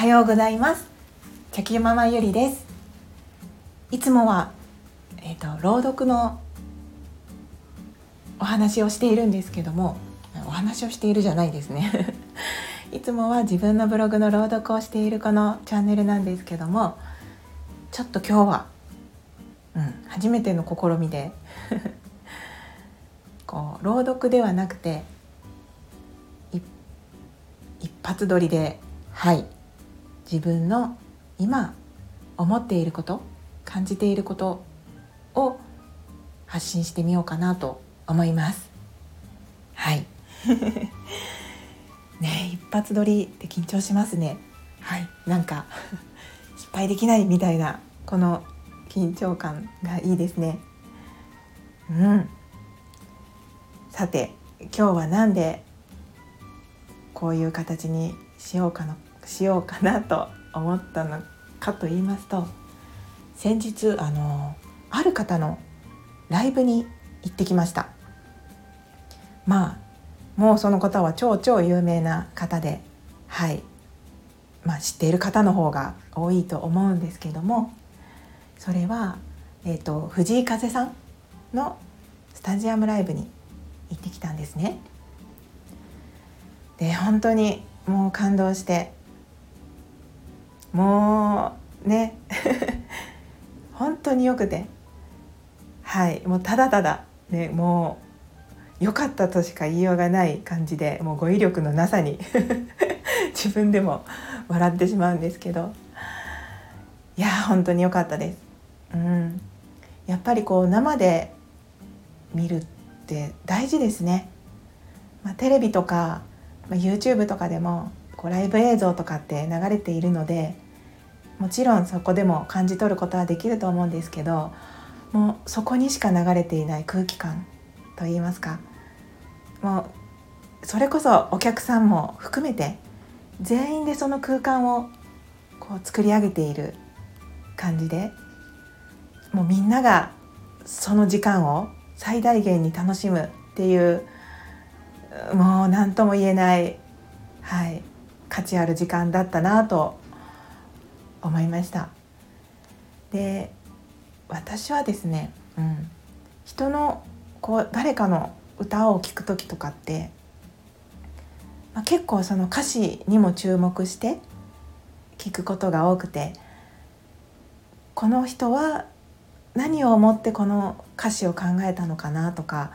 はようございます。茶球ママゆりです。いつもはえっ、ー、と朗読のお話をしているんですけどもお話をしているじゃないですね。いつもは自分のブログの朗読をしているこのチャンネルなんですけどもちょっと今日は、うん、初めての試みで こう朗読ではなくて一発撮りではい。自分の今思っていること感じていることを発信してみようかなと思います。はい。ね一発撮りって緊張しますね。はい。なんか 失敗できないみたいなこの緊張感がいいですね。うん。さて今日は何でこういう形にしようかなしようかなと思ったのかと言いますと先日あのある方のライブに行ってきましたまあもうその方は超超有名な方ではいまあ知っている方の方が多いと思うんですけどもそれは、えーと、藤井風さんのスタジアムライブに行ってきたんですね。で本当にもう感動してもうね。本当によくて。はい。もうただただ。ねもう良かったとしか言いようがない感じでもう語彙力のなさに。自分でも笑ってしまうんですけど。いや本当に良かったです。うん、やっぱりこう生で見るって大事ですね。まあ、テレビとか、まあ、YouTube とかでもこうライブ映像とかって流れているのでもちろんそこでも感じ取ることはできると思うんですけどもうそこにしか流れていない空気感といいますかもうそれこそお客さんも含めて全員でその空間をこう作り上げている感じでもうみんながその時間を最大限に楽しむっていうもう何とも言えない、はい、価値ある時間だったなと思いました。で私はですね、うん、人のこう誰かの歌を聴く時とかって、まあ、結構その歌詞にも注目して聞くことが多くてこの人は何を思ってこの歌詞を考えたのかなとか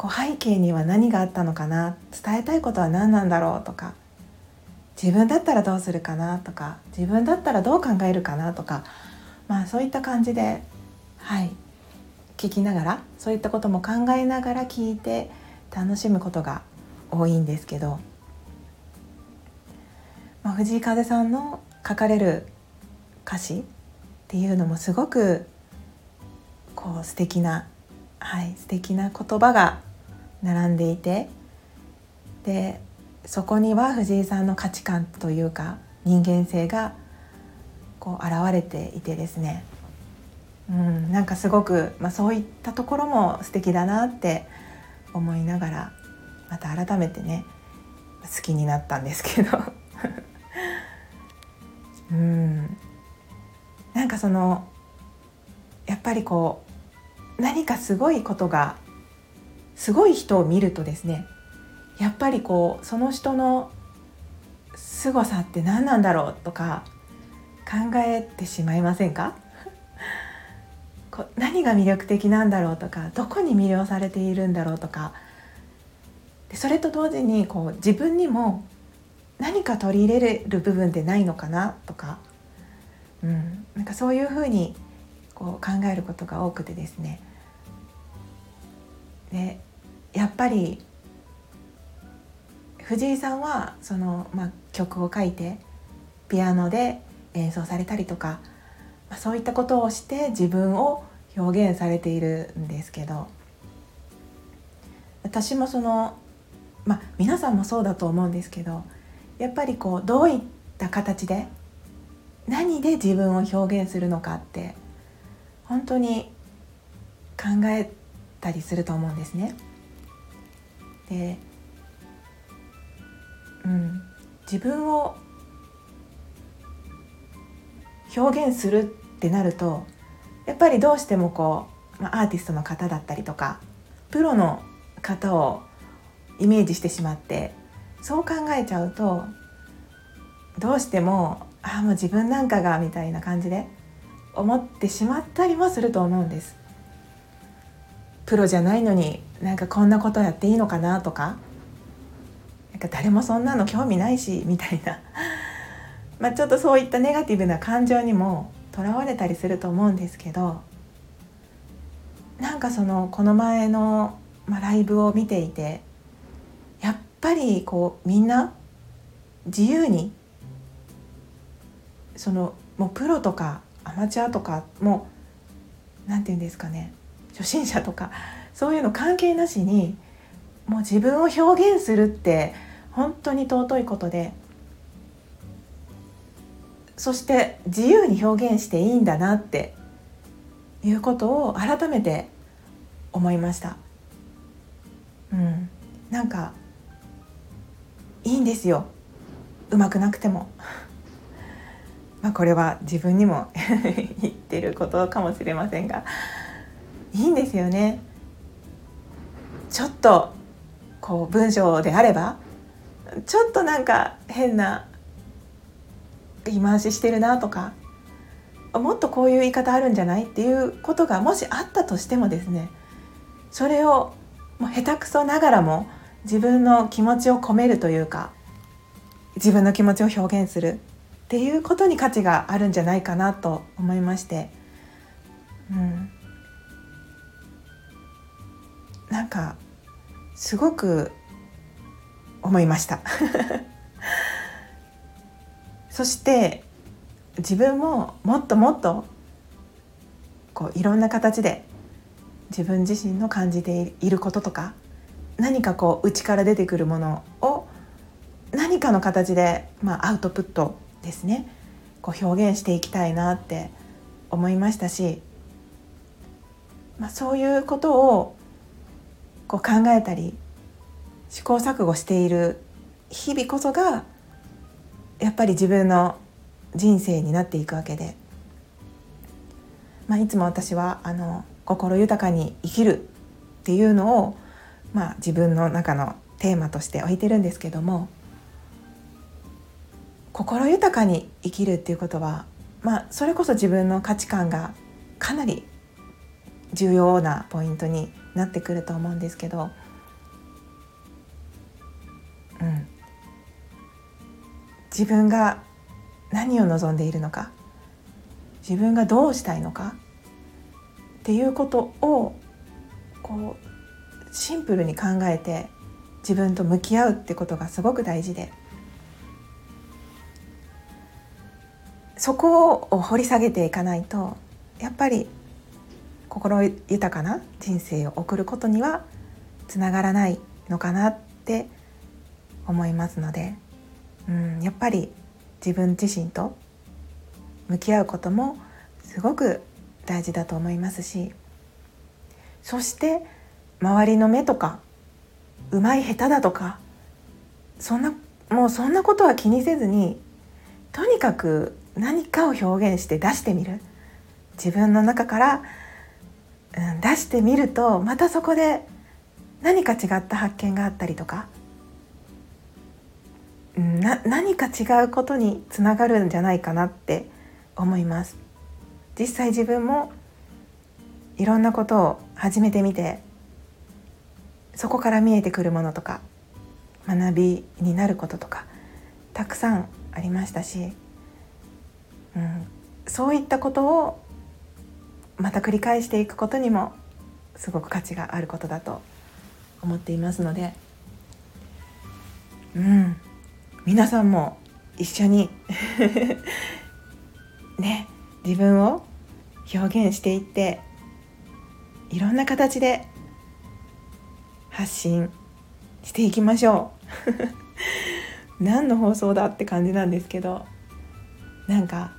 こう背景には何があったのかな伝えたいことは何なんだろうとか自分だったらどうするかなとか自分だったらどう考えるかなとかまあそういった感じではい聞きながらそういったことも考えながら聞いて楽しむことが多いんですけど、まあ、藤井風さんの書かれる歌詞っていうのもすごくこう素敵なはい素敵な言葉が並んでいてでそこには藤井さんの価値観というか人間性がこう現れていてですね、うん、なんかすごく、まあ、そういったところも素敵だなって思いながらまた改めてね好きになったんですけど。うん。なんかそのやっぱりこう何かすごいことがすごい人を見るとですねやっぱりこうその人の凄さって何なんだろうとか考えてしまいませんか？こ何が魅力的なんだろうとかどこに魅了されているんだろうとか。でそれと同時にこう自分にも何か取り入れる部分ってないのかなとか、うん、なんかそういうふうにこう考えることが多くてですね。でやっぱり藤井さんはその、まあ、曲を書いてピアノで演奏されたりとか、まあ、そういったことをして自分を表現されているんですけど私もその、まあ、皆さんもそうだと思うんですけどやっぱりこうどういった形で何で自分を表現するのかって本当に考えたりすると思うんですね。でうん、自分を表現するってなるとやっぱりどうしてもこう、まあ、アーティストの方だったりとかプロの方をイメージしてしまってそう考えちゃうとどうしてもああもう自分なんかがみたいな感じで思ってしまったりもすると思うんです。プロじゃないのになんかこんなことやっていいのかなとかなんか誰もそんなの興味ないしみたいな。まあちょっとそういったネガティブな感情にもとらわれたりすると思うんですけどなんかそのこの前の、まあ、ライブを見ていてやっぱりこうみんな自由にそのもうプロとかアマチュアとかもう何て言うんですかね初心者とかそういうの関係なしにもう自分を表現するって本当に尊いことでそして自由に表現していいんだなっていうことを改めて思いました。うん、なんかいいんですようまくなくても。まあこれは自分にも 言ってることかもしれませんがいいんですよね。ちょっとこう文章であればちょっとなんか変な言い回ししてるなとかもっとこういう言い方あるんじゃないっていうことがもしあったとしてもですねそれをもう下手くそながらも自分の気持ちを込めるというか自分の気持ちを表現するっていうことに価値があるんじゃないかなと思いまして、うん、なんかすごく思いました。そして自分ももっともっとこういろんな形で自分自身の感じていることとか何かこう内から出てくるものを何かの形で、まあ、アウトプットですね。こう表現していきたいなって思いましたし、まあ、そういうことをこう考えたり試行錯誤している日々こそがやっぱり自分の人生になっていくわけで、まあ、いつも私はあの心豊かに生きるっていうのを、まあ、自分の中のテーマとして置いてるんですけども心豊かに生きるっていうことは、まあ、それこそ自分の価値観がかなり重要なポイントになってくると思うんですけど、うん、自分が何を望んでいるのか自分がどうしたいのかっていうことをこうシンプルに考えて自分と向き合うってことがすごく大事でそこを掘り下げていかないとやっぱり心豊かな人生を送ることにはつながらないのかなって思いますので、うん、やっぱり自分自身と向き合うこともすごく大事だと思いますしそして周りの目とかうまい下手だとかそんなもうそんなことは気にせずにとにかく何かを表現して出してみる。自分の中からん、出してみるとまたそこで何か違った発見があったりとか、うん、な何か違うことにつながるんじゃないかなって思います。実際自分もいろんなことを始めてみてそこから見えてくるものとか学びになることとかたくさんありましたし、うん、そういったことをまた繰り返していくことにもすごく価値があることだと思っていますので。うん。皆さんも一緒に。ね。自分を表現していっていろんな形で発信していきましょう。何の放送だって感じなんですけど。なんか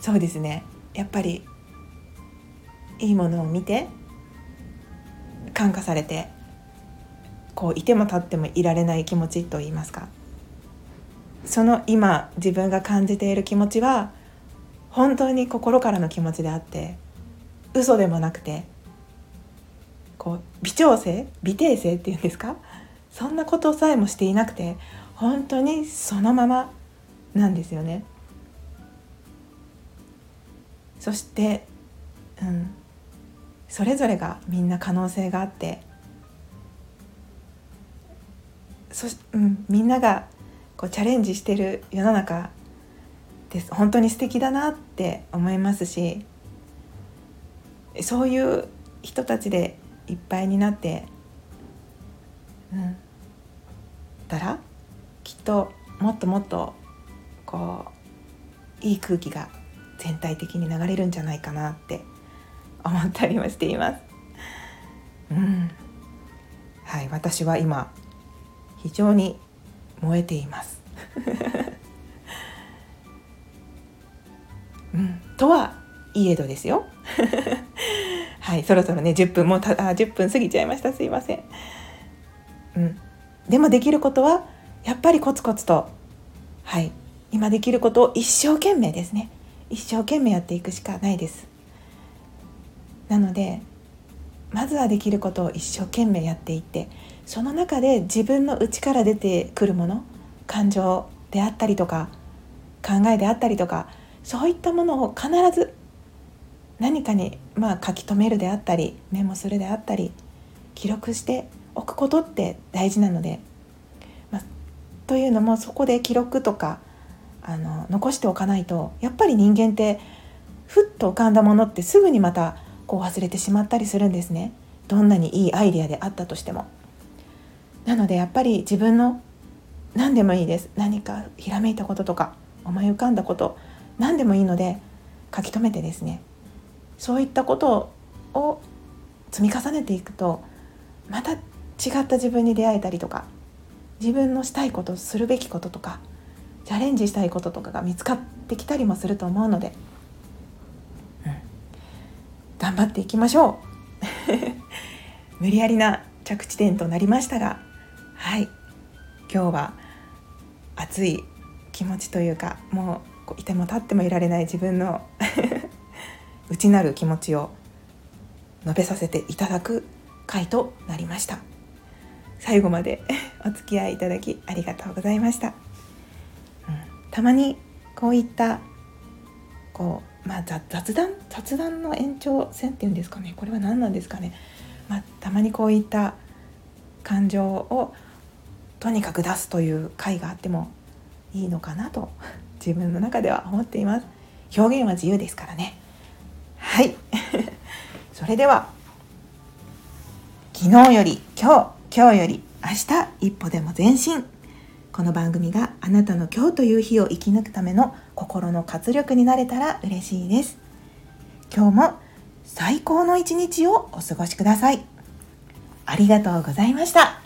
そうですね。やっぱりいいものを見て感化されてこういても立ってもいられない気持ちといいますかその今自分が感じている気持ちは本当に心からの気持ちであって嘘でもなくてこう微調整微訂正っていうんですか？そんなことさえもしていなくて本当にそのままなんですよね。そして、うん、それぞれがみんな可能性があってそ、うん、みんながこうチャレンジしてる世の中です。本当に素敵だなって思いますしそういう人たちでいっぱいになって、うん、たらきっともっともっとこういい空気が全体的に流れるんじゃないかなって思ったりもしています。うん、はい、私は今非常に燃えています。うん、とはいえどですよ。はい、そろそろね10分もたあ10分過ぎちゃいましたすいません。うん、でもできることはやっぱりコツコツとはい今できることを一生懸命ですね一生懸命やっていくしかないですなのでまずはできることを一生懸命やっていってその中で自分の内から出てくるもの感情であったりとか考えであったりとかそういったものを必ず何かにまあ書き留めるであったりメモするであったり記録しておくことって大事なので、まあ、というのもそこで記録とかあの残しておかないとやっぱり人間ってふっと浮かんだものってすぐにまたこう忘れてしまったりするんですね。どんなにいいアイデアであったとしても。なのでやっぱり自分の何でもいいです。何かひらめいたこととか思い浮かんだこと何でもいいので書き留めてですね。そういったことを積み重ねていくとまた違った自分に出会えたりとか自分のしたいことするべきこととかチャレンジしたいこととかが見つかってきたりもすると思うので、頑張っていきましょう。無理やりな着地点となりましたがはい。今日は熱い気持ちというかもういても立ってもいられない自分の 内なる気持ちを述べさせていただく回となりました。最後まで お付き合いいただきありがとうございました、うん、たまにこういったこう、まあ、雑談雑談の延長線っていうんですかね。これは何なんですかね、まあ、たまにこういった感情をとにかく出すという回があってもいいのかなと自分の中では思っています。表現は自由ですからね。はい。それでは昨日より今日今日より明日一歩でも前進。この番組があなたの今日という日を生き抜くための心の活力になれたら嬉しいです。今日も最高の一日をお過ごしください。ありがとうございました。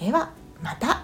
ではまた。